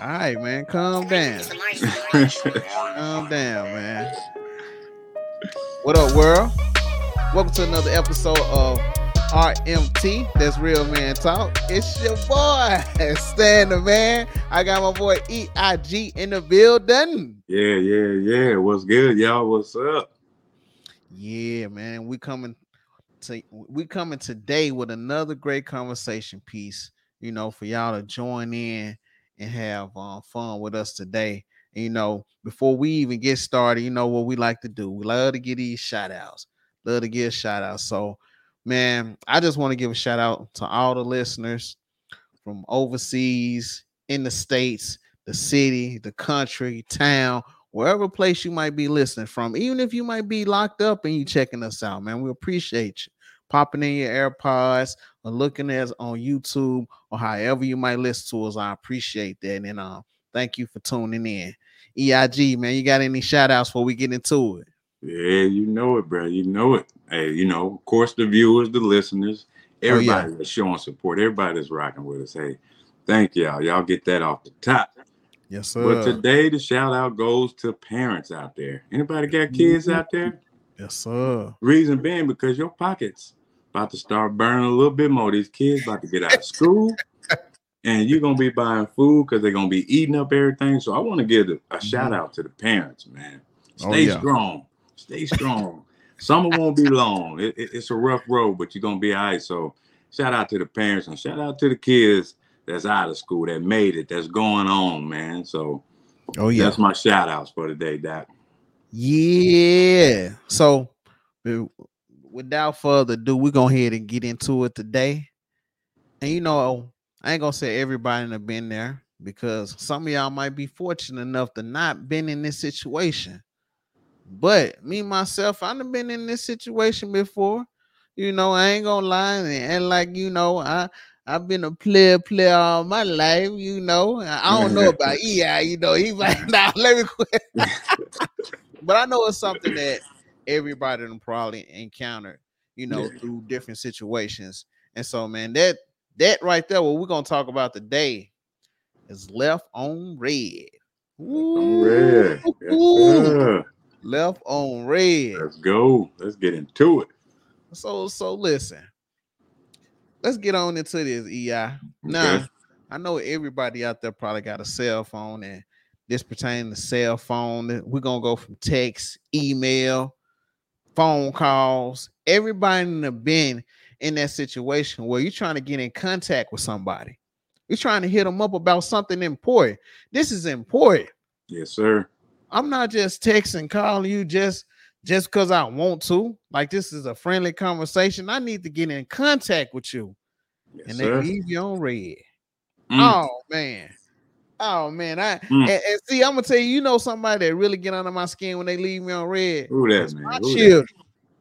All right, man. Calm down. calm down, man. What up, world? Welcome to another episode of RMT. That's Real Man Talk. It's your boy, Stander, man. I got my boy EIG in the building. Yeah, yeah, yeah. What's good, y'all? What's up? Yeah, man. We coming to we coming today with another great conversation piece. You know, for y'all to join in and have uh, fun with us today. And, you know, before we even get started, you know what we like to do. We love to get these shout outs. Love to get shout outs. So, man, I just want to give a shout out to all the listeners from overseas, in the states, the city, the country, town, wherever place you might be listening from, even if you might be locked up and you checking us out, man. We appreciate you popping in your AirPods or looking at us on YouTube or however you might listen to us. I appreciate that. And uh, thank you for tuning in. EIG, man, you got any shout outs before we get into it? Yeah, you know it, bro. You know it. Hey, you know, of course, the viewers, the listeners, everybody oh, yeah. that's showing support, everybody that's rocking with us. Hey, thank y'all. Y'all get that off the top. Yes, sir. But today the shout out goes to parents out there. Anybody got kids mm-hmm. out there? Yes, sir. Reason being because your pockets about to start burning a little bit more. These kids about to get out of school, and you're gonna be buying food because they're gonna be eating up everything. So I want to give a, a mm-hmm. shout out to the parents, man. Oh, Stay oh, yeah. strong, stay strong. Summer won't be long. It, it, it's a rough road, but you're gonna be all right. So shout out to the parents and shout out to the kids that's out of school that made it, that's going on, man. So oh yeah, that's my shout outs for today, Doc. Yeah. So without further ado, we're going ahead and get into it today. And you know, I ain't gonna say everybody have been there because some of y'all might be fortunate enough to not been in this situation. But me myself, I've been in this situation before. You know, I ain't gonna lie, and like you know, I I've been a player player all my life. You know, I don't know about EI. You know, he might not let me quit. but I know it's something that everybody them probably encountered, you know, yeah. through different situations. And so, man, that that right there, what we're gonna talk about today is left on read. Ooh, read. Yes, left on read. Let's go. Let's get into it. So, so listen. Let's get on into this, EI. Okay. Now, I know everybody out there probably got a cell phone, and this pertaining to cell phone. We're gonna go from text, email, phone calls. Everybody have been in that situation where you're trying to get in contact with somebody. You're trying to hit them up about something important. This is important. Yes, sir. I'm not just texting, calling you just just because I want to. Like this is a friendly conversation. I need to get in contact with you. Yes, and they leave you on read. Mm. Oh man. Oh man, I mm. and, and, see, I'm gonna tell you, you know somebody that really get under my skin when they leave me on read. Who that man? My Who children.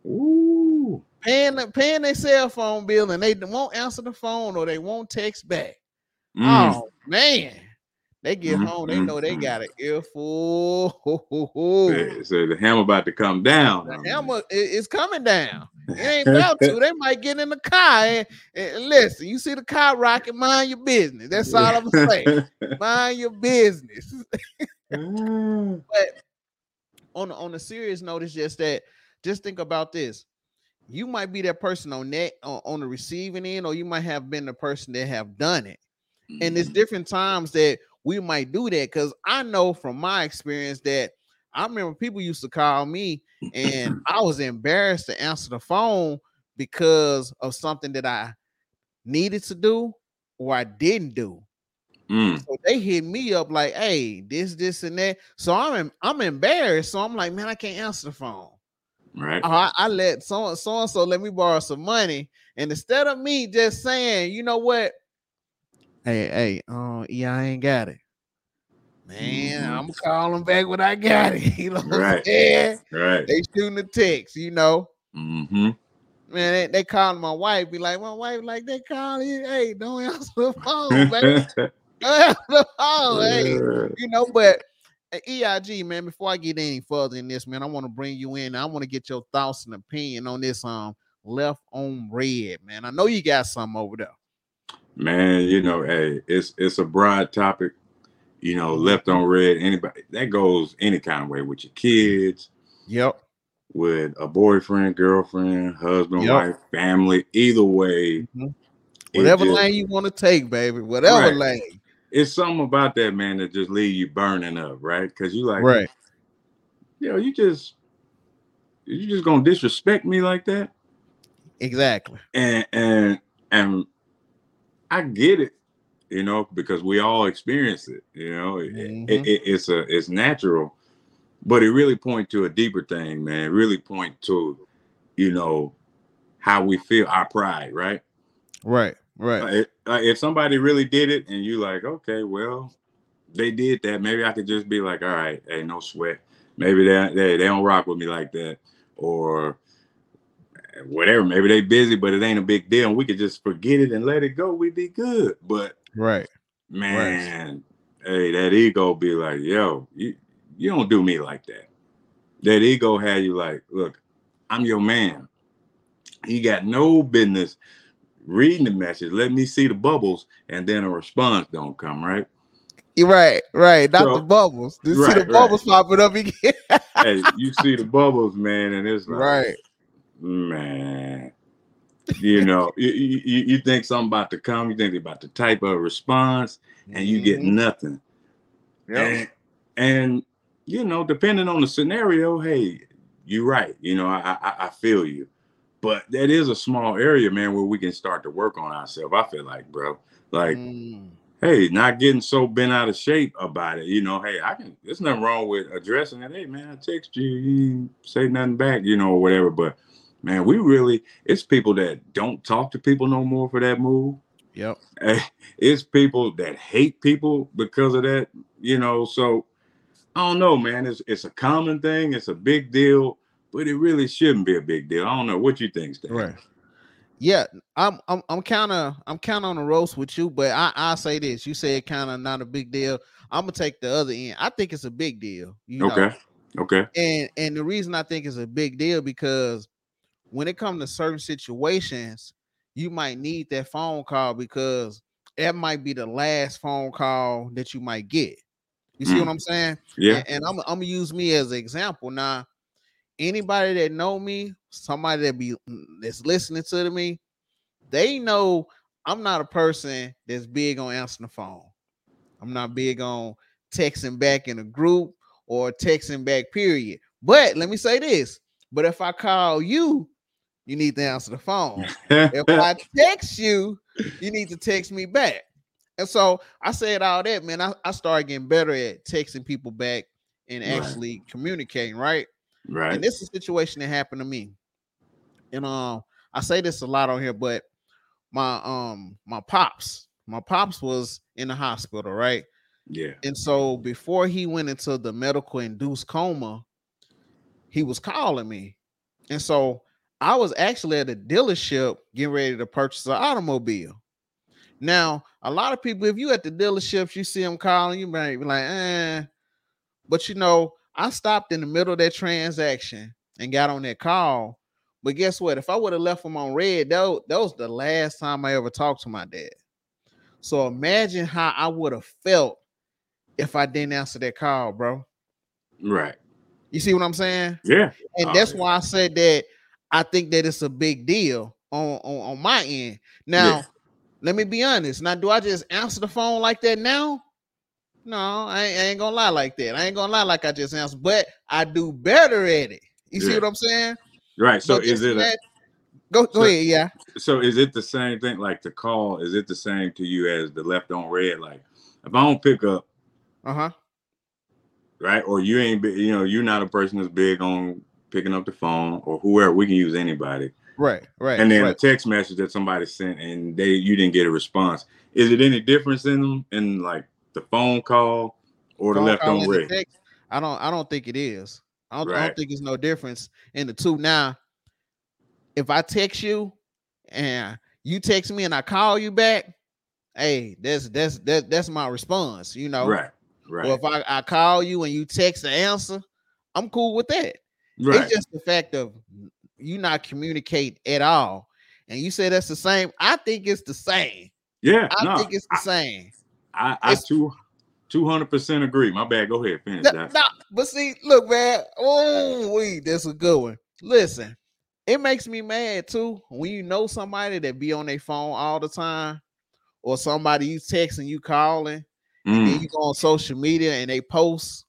That? Ooh. Paying paying their cell phone bill and they won't answer the phone or they won't text back. Mm. Oh man. They get mm-hmm. home, they know they mm-hmm. got an earful. So the hammer about to come down. The hammer is coming down. It ain't about to. They might get in the car and, and, listen. You see the car rocking, mind your business. That's all I'm gonna mind your business. Mm. but on on a serious note, it's just that just think about this. You might be that person on that on, on the receiving end, or you might have been the person that have done it. And it's mm-hmm. different times that we might do that because I know from my experience that I remember people used to call me and I was embarrassed to answer the phone because of something that I needed to do or I didn't do. Mm. So they hit me up like, "Hey, this, this, and that." So I'm I'm embarrassed. So I'm like, "Man, I can't answer the phone." Right. I, I let so so and so let me borrow some money, and instead of me just saying, "You know what? Hey, hey, uh, yeah, I ain't got it." Man, mm-hmm. I'm gonna call them back when I got it. You know right. Right. They shooting the text, you know. Mm-hmm. Man, they, they calling my wife, be like, my wife, like they call you, hey, don't answer the phone, man. don't answer the phone, hey. You know, but EIG, man, before I get any further in this, man, I want to bring you in. I want to get your thoughts and opinion on this um left on read, man. I know you got some over there. Man, you know, hey, it's it's a broad topic you know, left on read. Anybody that goes any kind of way with your kids. Yep. With a boyfriend, girlfriend, husband, Yep. wife, family. Either way, Mhm. Whatever just- lane you want to take, baby. Whatever Right. lane. it's something about that man that just leave you burning up, right? Because you like, Right. you know, you just you just gonna disrespect me like that, Exactly. and and and I get it, you know, because we all experience it, you know, It- Mhm. it, it, it's a it's natural, but it really point to a deeper thing, man. It really point to, you know, how we feel our pride, right? Right. Right. Like, like, if somebody really did it and you like, okay, well, they did that. Maybe I could just be like, all right, hey, no sweat. Maybe they they, they don't rock with me like that, or whatever. Maybe they busy, but it ain't a big deal. And we could just forget it and let it go. We'd be good. But Right. man, hey, that ego be like, yo, you you don't do me like that. That ego had you like, look, I'm your man. He got no business reading the message. Let me see the bubbles, and then a response don't come, right? Right. Right. Not So- the bubbles. You see Right, the right. bubbles popping up again. hey, you see the bubbles, man, and it's like, right. man. You know, you, you, you think something about to come, you think about the type of response, and you get Mhm. nothing. Yep. And, and you know, depending on the scenario, hey, you're right. You know, I, I I feel you, but that is a small area, man, where we can start to work on ourselves. I feel like, bro, like, Mm. hey, not getting so bent out of shape about it. You know, hey, I can. There's nothing wrong with addressing it. Hey, man, I text you, you say nothing back, you know, or whatever. But man, we really, it's people that don't talk to people no more for that move. Yep. Eh, it's people that hate people because of that, you know. So I don't know, man. It's it's a common thing. It's a big deal, but it really shouldn't be a big deal. I don't know what you think, Stan. Right. Yeah, I'm I'm I'm kind of I'm kind of on the roast with you, but I I say this. You said kind of not a big deal. I'm gonna take the other end. I think it's a big deal. You know? Okay. Okay. And and the reason I think it's a big deal because when it comes to certain situations, you might need that phone call because that might be the last phone call that you might get. You see Mm. what I'm saying? Yeah. And, and I'm, I'm gonna use me as an example. Now, anybody that know me, somebody that be mm, that's listening to me, they know I'm not a person that's big on answering the phone. I'm not big on texting back in a group or texting back, period. But let me say this. But if I call you, you need to answer the phone. If I text you, you need to text me back. And so I said all that, man. I, I started getting better at texting people back and Right. actually communicating, right? right. And this is a situation that happened to me. And um, I say this a lot on here, but my um my pops, my pops was in the hospital, right? yeah. And so before he went into the medical induced coma, he was calling me. And so I was actually at a dealership getting ready to purchase an automobile. Now, a lot of people, if you at the dealerships, you see them calling, you might be like, eh. But you know, I stopped in the middle of that transaction and got on that call. But guess what? If I would have left them on read, that, that was the last time I ever talked to my dad. So imagine how I would have felt if I didn't answer that call, bro. Right. You see what I'm saying? Yeah. And Oh, that's why I said that I think that it's a big deal on, on, on my end. Now, Yeah. let me be honest. Now, do I just answer the phone like that now? No, I ain't, I ain't gonna lie like that. I ain't gonna lie like I just answered, but I do better at it. You see what I'm saying? Right. So But is it a, go go so- ahead, yeah. so is it the same thing like the call? Is it the same to you as the left on read? Like if I don't pick up, Uh-huh. right? Or you ain't you know, you're not a person that's big on picking up the phone or whoever, we can use anybody. Right, right. and then right. a text message that somebody sent and they you didn't get a response. Is it any difference in them in like the phone call or the left on read? text, I don't I don't think it is. I don't, I don't think it's no difference in the two. Now, if I text you and you text me and I call you back, hey, that's that's that, that's my response, you know. Right, right, Or if I, I call you and you text the answer, I'm cool with that. Right. It's just the fact of you not communicate at all. And you say that's the same. I think it's the same. yeah, I no, think it's the same. I, I too, Two hundred percent agree. My bad. Go ahead, finish that. nah, but see, look, man. Oh, we that's a good one. Listen, it makes me mad too when you know somebody that be on their phone all the time, or somebody you texting, you calling, and then Mm, you go on social media and they post.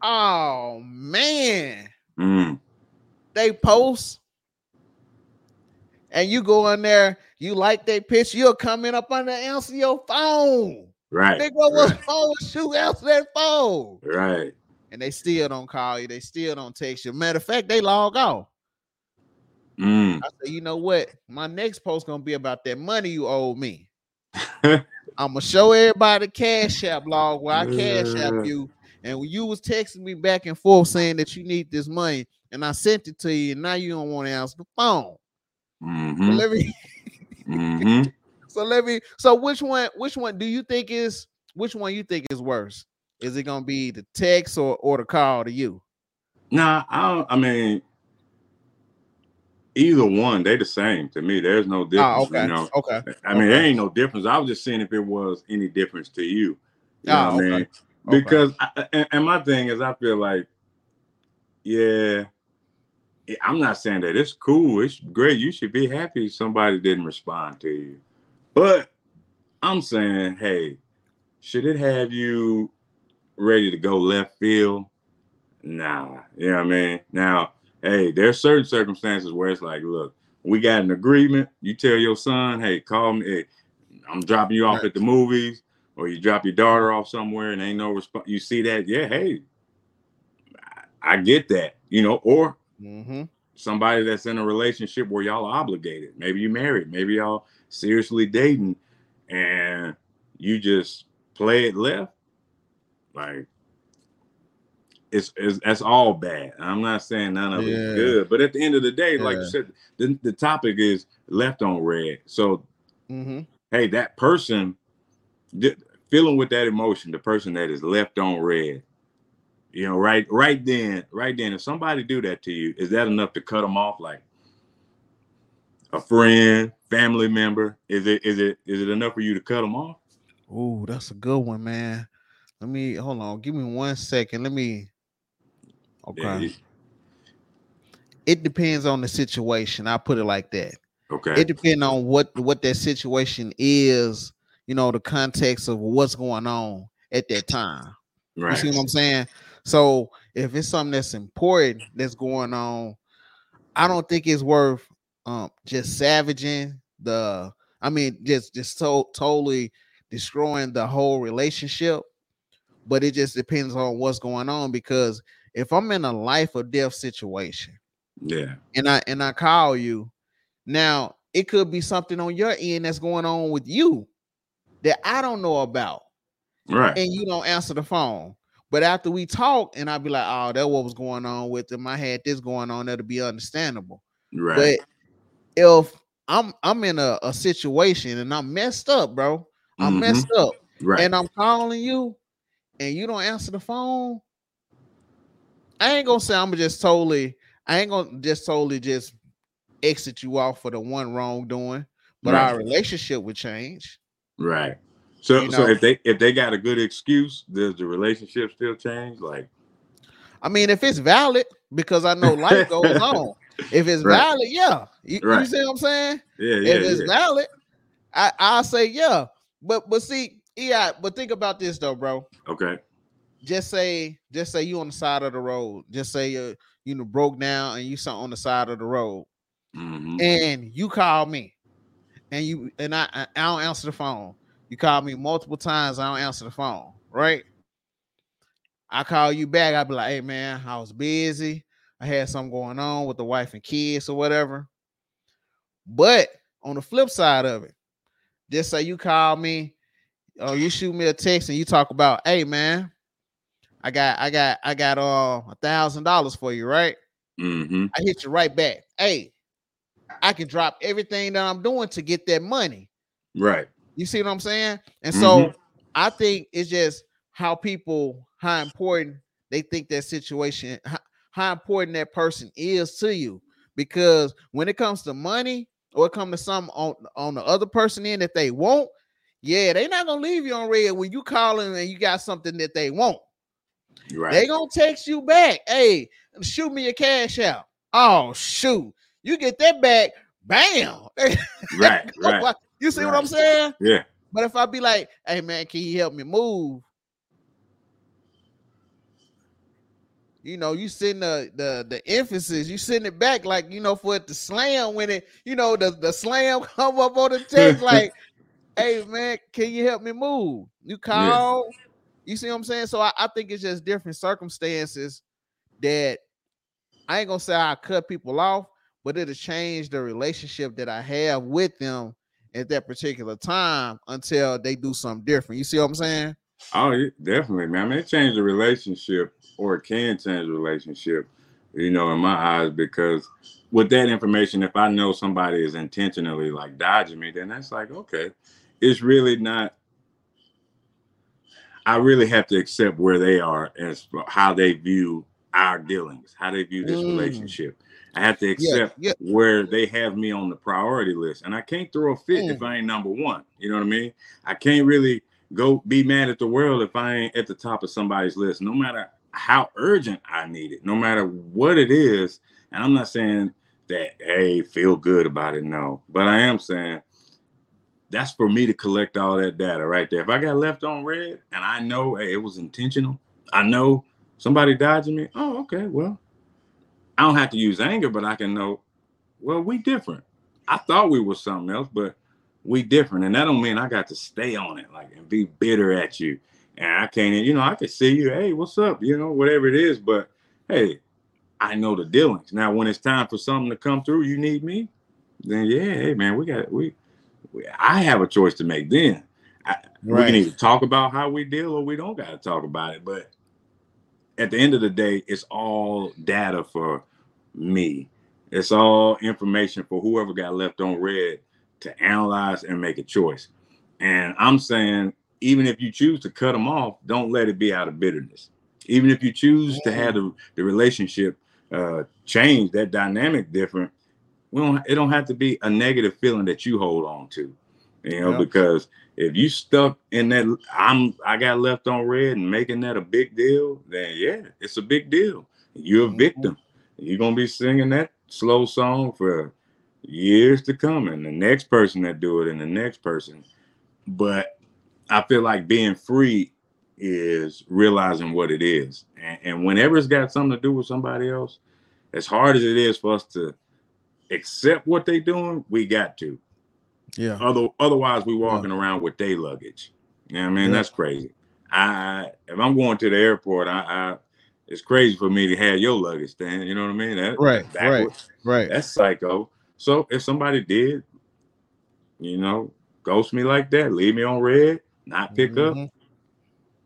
Oh man, mm, they post, and you go in there, you like their picture, you'll comment up on the answer your phone. right. Nigga, what's Right. phone? Shoot, answer that phone. right. and they still don't call you. They still don't text you. Matter of fact, they log off. Mm. I say, you know what? My next post gonna be about that money you owe me. I'm gonna show everybody the cash app log where I cash app you. And you was texting me back and forth saying that you need this money, and I sent it to you, and now you don't want to answer the phone. So hmm let me. hmm So let me. So which one? Which one do you think is? Which one you think is worse? Is it gonna be the text or or the call to you? Nah, I don't, I mean, either one, they the same to me. There's no difference. Oh, okay. You know, Okay. I mean, there ain't no difference. I was just seeing if it was any difference to you. You know Oh, what I okay. mean? Okay. Because, I, and, and my thing is, I feel like, yeah, yeah, I'm not saying that it's cool. It's great. You should be happy somebody didn't respond to you. But I'm saying, hey, should it have you ready to go left field? Nah, you know what I mean? Now, hey, there's certain circumstances where it's like, look, we got an agreement. You tell your son, hey, call me. Hey, I'm dropping you off at the movies, or you drop your daughter off somewhere and ain't no response. You see that? Yeah, hey, I, I get that, you know, or Mm-hmm. somebody that's in a relationship where y'all are obligated. Maybe you married, maybe y'all seriously dating, and you just play it left. Like it's, it's that's all bad. I'm not saying none of Yeah. it's good, but at the end of the day, like you said, the, the topic is left on read. So Mm-hmm. hey, that person feeling with that emotion, the person that is left on read, you know, right, right then, right then, if somebody do that to you, is that enough to cut them off? Like a friend, family member, is it, is it, is it enough for you to cut them off? Ooh, that's a good one, man. Let me hold on. Give me one second. Let me. Okay. Yeah, It depends on the situation. I put it like that. okay, It depends on what what that situation is. You know, the context of what's going on at that time. You see what I'm saying? So if it's something that's important that's going on, I don't think it's worth um just savaging the I mean just just so totally destroying the whole relationship. But it just depends on what's going on because if I'm in a life or death situation yeah, and I and I call you, now it could be something on your end that's going on with you that I don't know about right, and you don't answer the phone. But after we talk, and I'll be like, oh, that what was going on with them. I had this going on, that'll be understandable. right, But if I'm I'm in a, a situation and I'm messed up, bro. I'm Mhm. messed up right, and I'm calling you and you don't answer the phone. I ain't gonna say I'm just totally, I ain't gonna just totally just exit you off for the one wrongdoing, but Right. our relationship would change. Right. So, You so if they if they got a good excuse, does the relationship still change? Like, I mean, if it's valid, because I know life goes on. If it's Right. valid, yeah. You, you see what I'm saying? yeah, yeah, if it's yeah. valid, I I say yeah. But but see, yeah. But think about this though, bro. okay, Just say just say you on the side of the road. Just say you you know broke down and you something on the side of the road, Mhm. and you call me, and you and I I don't answer the phone. You call me multiple times. I don't answer the phone. Right. I call you back. I'll be like, hey man, I was busy. I had something going on with the wife and kids or whatever. But on the flip side of it, just say you call me or you shoot me a text and you talk about, hey man, I got I got I got uh a thousand dollars for you, right? Mhm. I hit you right back. Hey, I can drop everything that I'm doing to get that money. right, You see what I'm saying? And Mhm. so I think it's just how people, how important they think that situation, how, how important that person is to you. Because when it comes to money or it comes to some on, on the other person in that they want, yeah, they not gonna leave you on read when you calling and you got something that they want. Right. They gonna text you back. Hey, shoot me your cash out. Oh shoot, you get that back. Bam. right. Right. You see right. what I'm saying? Yeah. But if I be like, hey man, can you help me move? You know, you send the the the emphasis, you send it back like you know for it to slam when it, you know, the, the slam come up on the text, like, hey man, can you help me move? You call, yeah. you see what I'm saying? So I, I think it's just different circumstances that I ain't gonna say I cut people off, but it'll change the relationship that I have with them at that particular time until they do something different. You see what I'm saying? Oh, definitely, man. I mean, it changed the relationship, or it can change the relationship, you know, in my eyes, because with that information, if I know somebody is intentionally like dodging me, then that's like, okay, it's really not. I really have to accept where they are as how they view our dealings, how they view this mm. relationship. I have to accept yeah, yeah. where they have me on the priority list, and I can't throw a fit mm. if I ain't number one. You know what I mean? I can't really go be mad at the world if I ain't at the top of somebody's list, no matter how urgent I need it, no matter what it is. And I'm not saying that hey, feel good about it, no, but I am saying that's for me to collect all that data right there. If I got left on read and I know hey, it was intentional, I know somebody dodging me. Oh, okay, well I don't have to use anger, but I can know, well, we different. I thought we were something else, but we different. And that don't mean I got to stay on it, like and be bitter at you. And I can't, you know, I can see you, hey, what's up? You know, whatever it is, but hey, I know the dealings. Now, when it's time for something to come through, you need me, then yeah, hey man, we got we, we I have a choice to make then. I, right. We can either talk about how we deal or we don't got to talk about it. But at the end of the day, it's all data for me. It's all information for whoever got left on read to analyze and make a choice. And I'm saying, even if you choose to cut them off, don't let it be out of bitterness. Even if you choose to have the, the relationship uh, change, that dynamic different, we don't. It don't have to be a negative feeling that you hold on to, you know, because if you stuck in that, I'm I got left on read and making that a big deal, then yeah, it's a big deal. You're a mm-hmm. victim. You're gonna be singing that slow song for years to come, and the next person that do it, and the next person. But I feel like being free is realizing what it is, and, and whenever it's got something to do with somebody else, as hard as it is for us to accept what they're doing, we got to. Yeah. Other otherwise, we walking yeah. around with day luggage. You know what I mean? Yeah. That's crazy. I if I'm going to the airport, I, I it's crazy for me to have your luggage stand. You know what I mean? That, right, backwards. right, right. That's psycho. So if somebody did, you know, ghost me like that, leave me on read, not pick mm-hmm. up.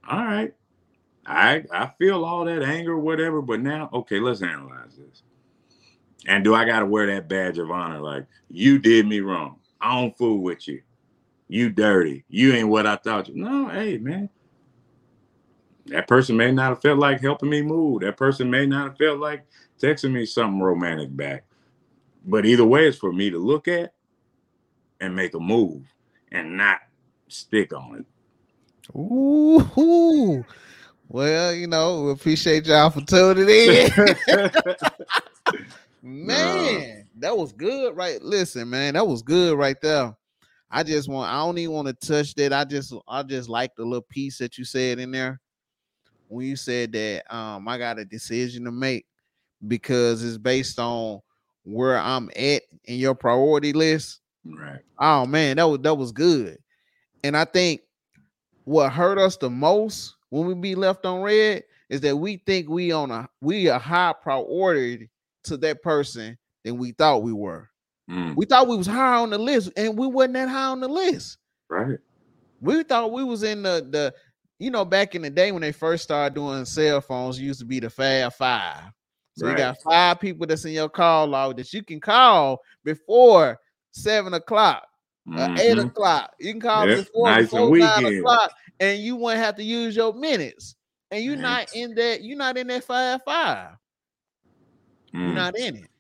All right. I I feel all that anger, whatever, but now, okay, let's analyze this. And do I gotta wear that badge of honor? Like, you did me wrong. I don't fool with you. You dirty. You ain't what I thought you. No, hey, man, that person may not have felt like helping me move. That person may not have felt like texting me something romantic back. But either way, it's for me to look at and make a move and not stick on it. Ooh. Well, you know, we appreciate y'all for tuning in. man, that was good, right? Listen, man, that was good right there. I just want I don't even want to touch that. I just I just like the little piece that you said in there when you said that um I got a decision to make because it's based on where I'm at in your priority list. Right. Oh man, that was that was good. And I think what hurt us the most when we be left on read is that we think we on a we a high priority to that person than we thought we were. Mm. We thought we was high on the list, and we wasn't that high on the list. Right. We thought we was in the the you know, back in the day when they first started doing cell phones, used to be the Fab Five. So right. you got five people that's in your call log that you can call before seven o'clock, mm-hmm. eight o'clock. You can call yep. before, nice before nine o'clock, and you won't have to use your minutes. And you're nice. not in that. You're not in that five five. Mm. You're not in it.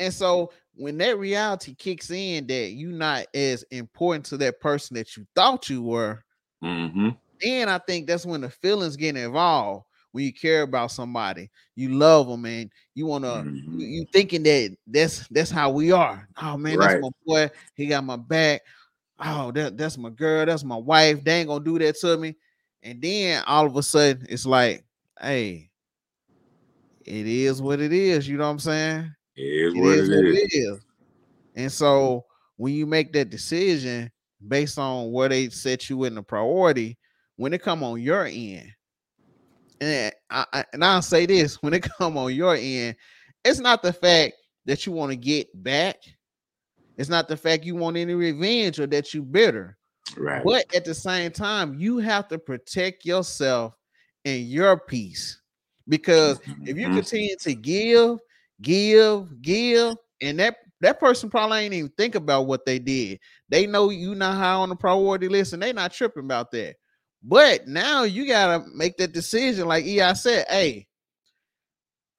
And so when that reality kicks in that you're not as important to that person that you thought you were, Mm-hmm. then I think that's when the feelings get involved. When you care about somebody, you love them, and you want to Mhm. you, you thinking that that's that's how we are. Oh man, Right. that's my boy. He got my back. Oh, that, that's my girl. That's my wife. They ain't gonna do that to me. And then all of a sudden, it's like, hey, it is what it is. You know what I'm saying? Is It what is it is. is. And so when you make that decision based on where they set you in the priority, when it come on your end, and I, I and I'll say this: when it come on your end, it's not the fact that you want to get back. It's not the fact you want any revenge or that you bitter. Right. But at the same time, you have to protect yourself and your peace. Because if you Mhm. continue to give, give, give, and that that person probably ain't even think about what they did. They know you not high on the priority list, and they not tripping about that. But now you gotta make that decision. Like EI said, hey,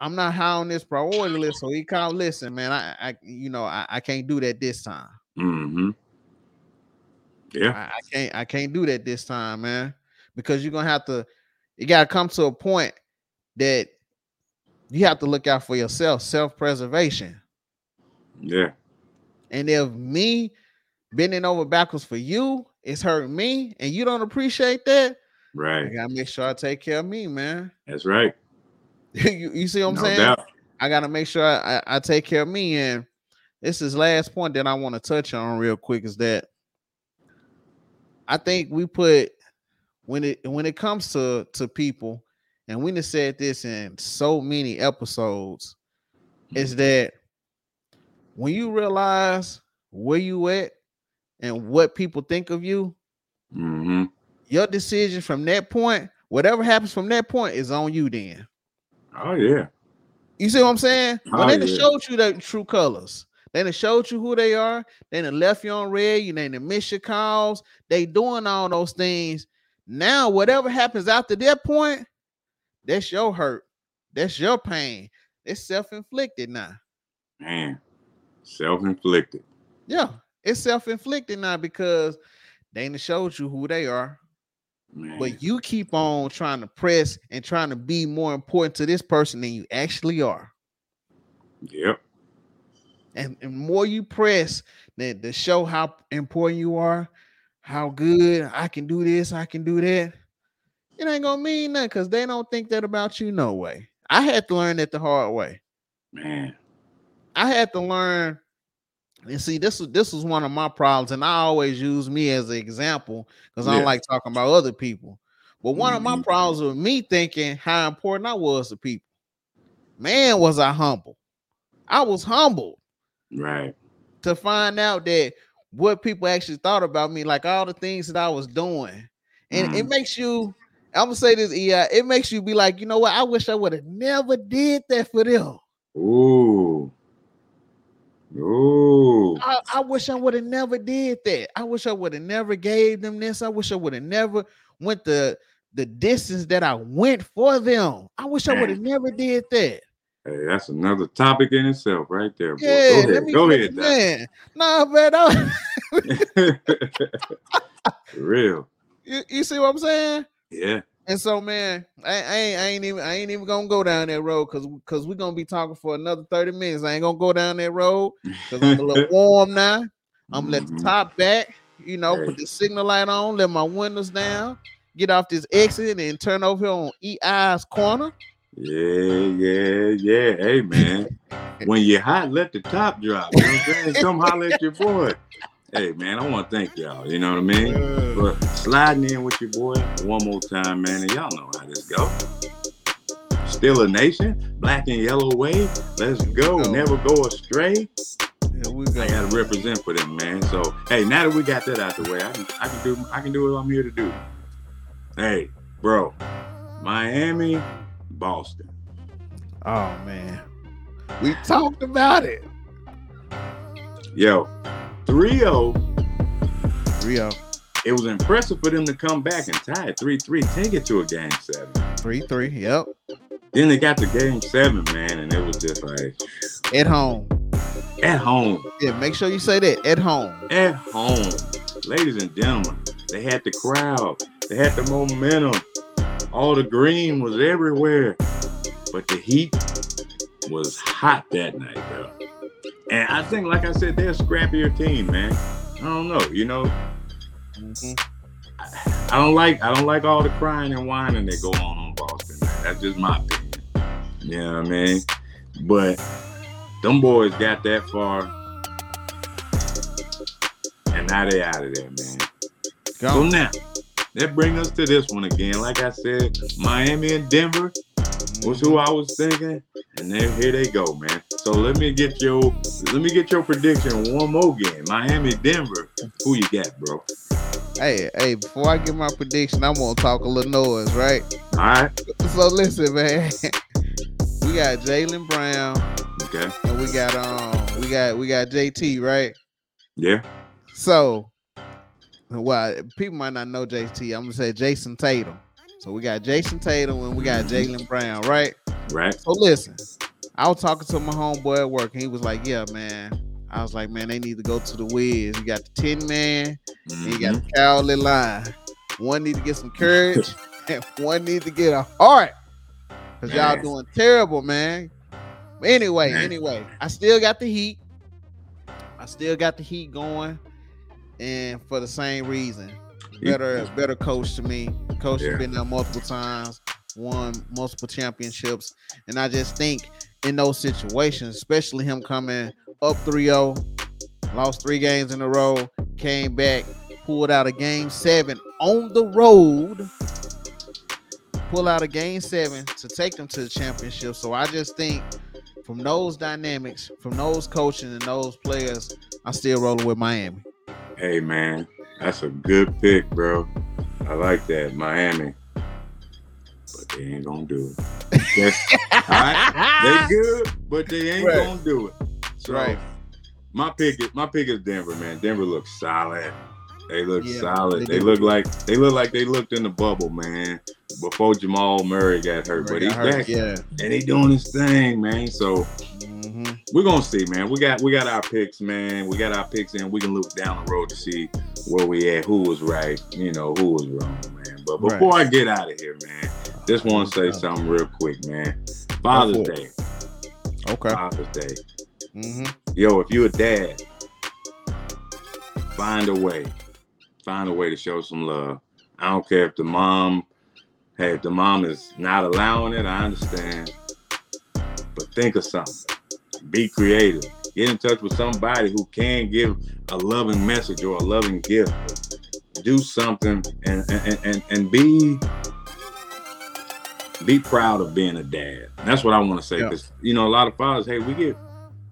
I'm not high on this priority list. So he come listen, man. I, I you know, I, I can't do that this time. Mm-hmm. Yeah. I, I can't I can't do that this time, man. Because you're gonna have to you gotta come to a point that you have to look out for yourself, self-preservation. Yeah. And if me bending over backwards for you is hurting me and you don't appreciate that, right? I gotta make sure I take care of me, man. That's right. you, you see what I'm no saying? doubt. I gotta make sure I, I, I take care of me. And this is last point that I want to touch on real quick is that I think we put when it when it comes to to people, and we have said this in so many episodes, is that when you realize where you at and what people think of you, Mm-hmm. your decision from that point, whatever happens from that point, is on you. Then Oh yeah. You see what I'm saying? When Oh, they yeah. showed you the true colors, they done showed you who they are. They done left you on read. You done miss your calls. They doing all those things. Now, whatever happens after that point, that's your hurt. That's your pain. It's self-inflicted now. Man. Self-inflicted. Yeah, it's self-inflicted now because they done showed you who they are. Man. But you keep on trying to press and trying to be more important to this person than you actually are. Yep. and, and more you press that to show how important you are, how good I can do this, I can do that, it ain't gonna mean nothing because they don't think that about you no way. I had to learn that the hard way. Man. I had to learn and see this was this was one of my problems, and I always use me as an example because I don't like talking about other people. But one of my Mhm. problems with me thinking how important I was to people. Man, was I humble. I was humbled. Right. to find out that what people actually thought about me, like all the things that I was doing. And it Mhm. makes you, I'm gonna say this, yeah, it makes you be like, you know what? I wish I would have never did that for them. Ooh. Ooh. I, I wish I would have never did that. I wish I would have never gave them this. I wish I would have never went the the distance that I went for them. I wish I would have never did that. Hey, that's another topic in itself, right there. Boy. Yeah, Go ahead. me Go ahead. man. Nah, man, I- For Real. you, you see what I'm saying? Yeah. And so, man, I, I ain't, I ain't even, I ain't even gonna go down that road because, because we're gonna be talking for another thirty minutes. I ain't gonna go down that road because I'm a little warm now. I'm gonna let the Mhm. top back, you know, Hey. put the signal light on, let my windows down, get off this exit, and turn over here on EI's corner. Yeah, yeah, yeah. Hey, man. When you're hot, let the top drop. You know what I'm saying? Come holler at your boy. Hey, man, I want to thank y'all. You know what I mean? But sliding in with your boy one more time, man, and y'all know how this go. Still a nation, black and yellow wave. Let's go, Go. never go astray. Here we go. I gotta represent for them, man. So hey, now that we got that out the way, I can I can do I can do what I'm here to do. Hey, bro, Miami, Boston. Oh man, we talked about it. Yo, 3-0. Rio It was impressive for them to come back and tie it 3-3, take it to a game seven. three three. Yep, Then they got to game seven, man, and it was just like at home. at home. Yeah, make sure you say that at home. At home. Ladies and gentlemen, they had the crowd, they had the momentum. All the green was everywhere. But the heat was hot that night, bro. And I think, like I said, they're a scrappier team, man. I don't know, you know. Mm-hmm. I, I don't like I don't like all the crying and whining that go on on Boston. Man. That's just my opinion. You know what I mean? But them boys got that far, and now they out of there, man. Go. So now that brings us to this one again. Like I said, Miami and Denver was who I was thinking, and then here they go, man. So let me get your let me get your prediction one more game. Miami, Denver. Who you got, bro? Hey, hey, before I get my prediction, I'm gonna talk a little noise, right? All right. So listen, man. we got Jaylen Brown. Okay. And we got um we got we got JT, right? Yeah. So well, people might not know JT. I'm gonna say Jayson Tatum. So we got Jayson Tatum and we got mm-hmm. Brown, right? Right. So listen, I was talking to my homeboy at work, and he was like, "Yeah, man." I was like, "Man, they need to go to the Wiz. You got the Tin Man, mm-hmm. you got the mm-hmm. Cowardly Lion. One need to get some courage, and one need to get a heart, cause y'all doing terrible, man." Anyway, man. anyway, I still got the heat. I still got the heat going, and for the same reason, better better coach to me. Coach yeah. has been there multiple times, won multiple championships, and I just think in those situations, especially him coming up 3-0, lost three games in a row, came back, pulled out a game seven on the road, pull out a game seven to take them to the championship. So I just think from those dynamics, from those coaching and those players, I still rolling with Miami. Hey man, that's a good pick, bro. I like that. Miami. They ain't gonna do it. They good, but they ain't right. gonna do it. So right. my pick is my pick is Denver, man. Denver looks solid. They look yeah, solid. They, they look like they look like they looked in the bubble, man, before Jamal Murray got hurt. Murray but he's hurt, back, yeah, and he doing his thing, man. So Mm-hmm. We're gonna see, man. We got we got our picks, man. We got our picks, and we can look down the road to see where we at, who was right, you know, who was wrong, man. But before right. I get out of here, man, just want to say something real quick, man. Father's Day. Okay. Father's Day. Mm-hmm. Yo, if you're a dad, find a way. Find a way to show some love. I don't care if the mom, hey, if the mom is not allowing it, I understand. But think of something be creative. Get in touch with somebody who can give a loving message or a loving gift. Do something and and, and, and be be proud of being a dad. That's what I want to say. Because yeah. you know, a lot of fathers, hey, we get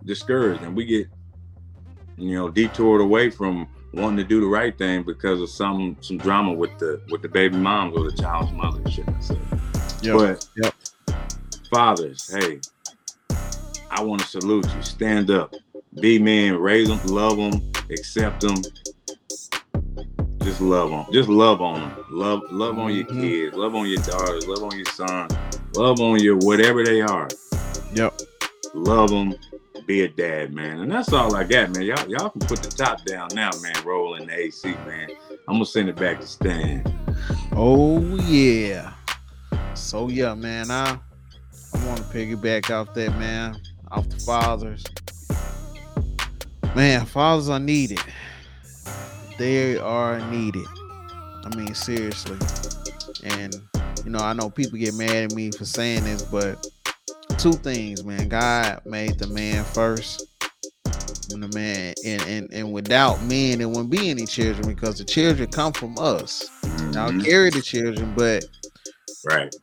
discouraged and we get, you know, detoured away from wanting to do the right thing because of some some drama with the with the baby moms or the child's mother, should I say. Yep. But yep. fathers, hey, I want to salute you. Stand up. Be men. Raise them. Love them. Accept them. Just love them. Just love on them. Love, love on your mm-hmm. kids. Love on your daughters. Love on your sons. Love on your whatever they are. Yep. Love them. Be a dad, man. And that's all I got, man. Y'all, y'all can put the top down now, man. Rolling the AC, man. I'm gonna send it back to Stan. Oh yeah. So yeah, man. I I want to piggyback off that, man off the fathers. Man, fathers are needed. They are needed. I mean, seriously. And you know, I know people get mad at me for saying this, but two things, man. God made the man first. When the man and, and and without men, there wouldn't be any children because the children come from us. Mm-hmm. Now carry the children, but right,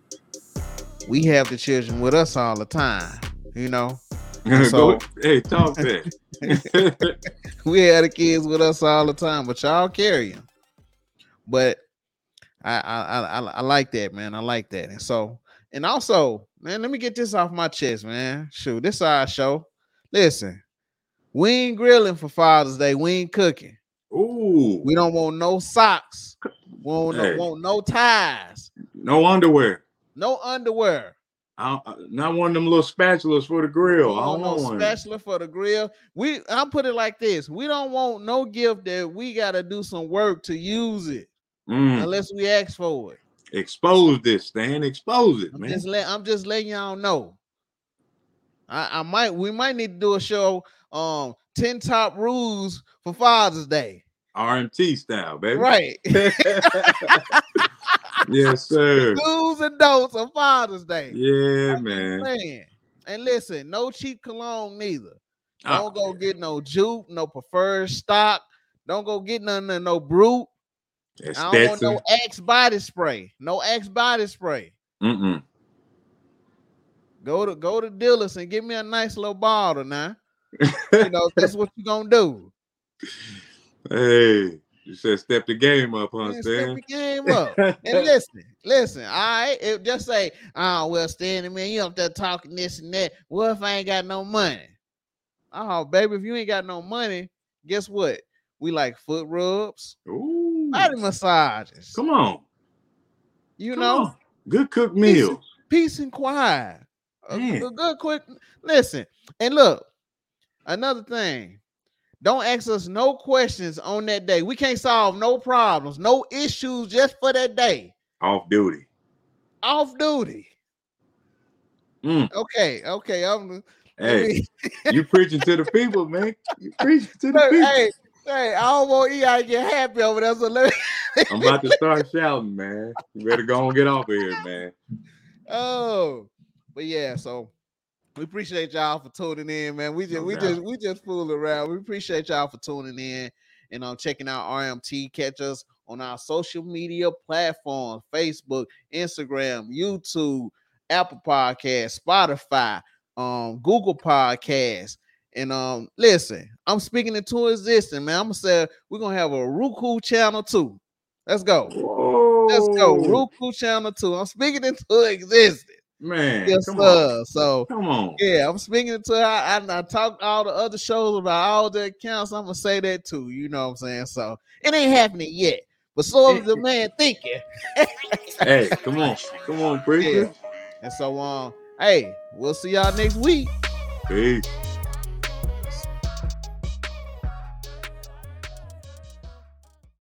we have the children with us all the time. You know, So, hey, talk that. we had the kids with us all the time, but y'all carry them. But I, I I I like that, man. I like that. And so, and also, man, let me get this off my chest, man. Shoot, this is our show. Listen, we ain't grilling for Father's Day. We ain't cooking. Ooh. We don't want no socks. We don't hey. want no ties. No underwear. No underwear. I don't, not one of them little spatulas for the grill. I don't want one. spatula for the grill. We I'll put it like this: we don't want no gift that we gotta do some work to use it Mm, unless we ask for it. expose this, Stan. Expose it, I'm man. just let I'm just letting y'all know. I, I might we might need to do a show um 10 top rules for Father's Day. RMT style, baby. Right. yes, sir. Do's and don'ts of Father's Day. Yeah, man. Man. And listen, no cheap cologne neither. Ah, Don't go get no juke, no preferred stock. Don't go get none of no Brut. that's I don't want no Axe body spray. No Axe body spray. Mm-mm. Go to go to Dillard's and give me a nice little bottle now. You know, that's what you're gonna do. Hey, you said step the game up, huh, Man, step the game up. And listen, listen, all right. It just say, oh well, Stanley, man, you up there talking this and that. What if I ain't got no money? Oh, baby, if you ain't got no money, guess what? We like foot rubs, Ooh, body massages. come on. you come know, on. Good cooked meal. peace and quiet. A, a good quick listen. And look, another thing. Don't ask us no questions on that day. We can't solve no problems, no issues just for that day. Off duty. Off duty. Mm. Okay, okay. I'm Hey, you preaching to the people, man. You preaching to the people. hey, hey, I don't want EI to get happy over there. So let me I'm about to start shouting, man. You better go and get off of here, man. oh, but yeah, so we appreciate y'all for tuning in, man. We just No we doubt. just we just fool around. We appreciate y'all for tuning in and um checking out RMT. Catch us on our social media platforms: Facebook, Instagram, YouTube, Apple Podcast, Spotify, um, Google Podcast. And um, listen, I'm speaking into existence, man. I'm gonna say we're gonna have a Roku channel too. Let's go. Whoa. Let's go. Roku channel two. I'm speaking into existence. Man, Yes, come on. sir. So Come on. yeah, I'm speaking into I, I, I talked all the other shows about all the accounts. I'm gonna say that too. You know what I'm saying? So it ain't happening yet. But so is the man thinking. Hey, come on. Come on, preacher. And so um, hey, we'll see y'all next week. Peace.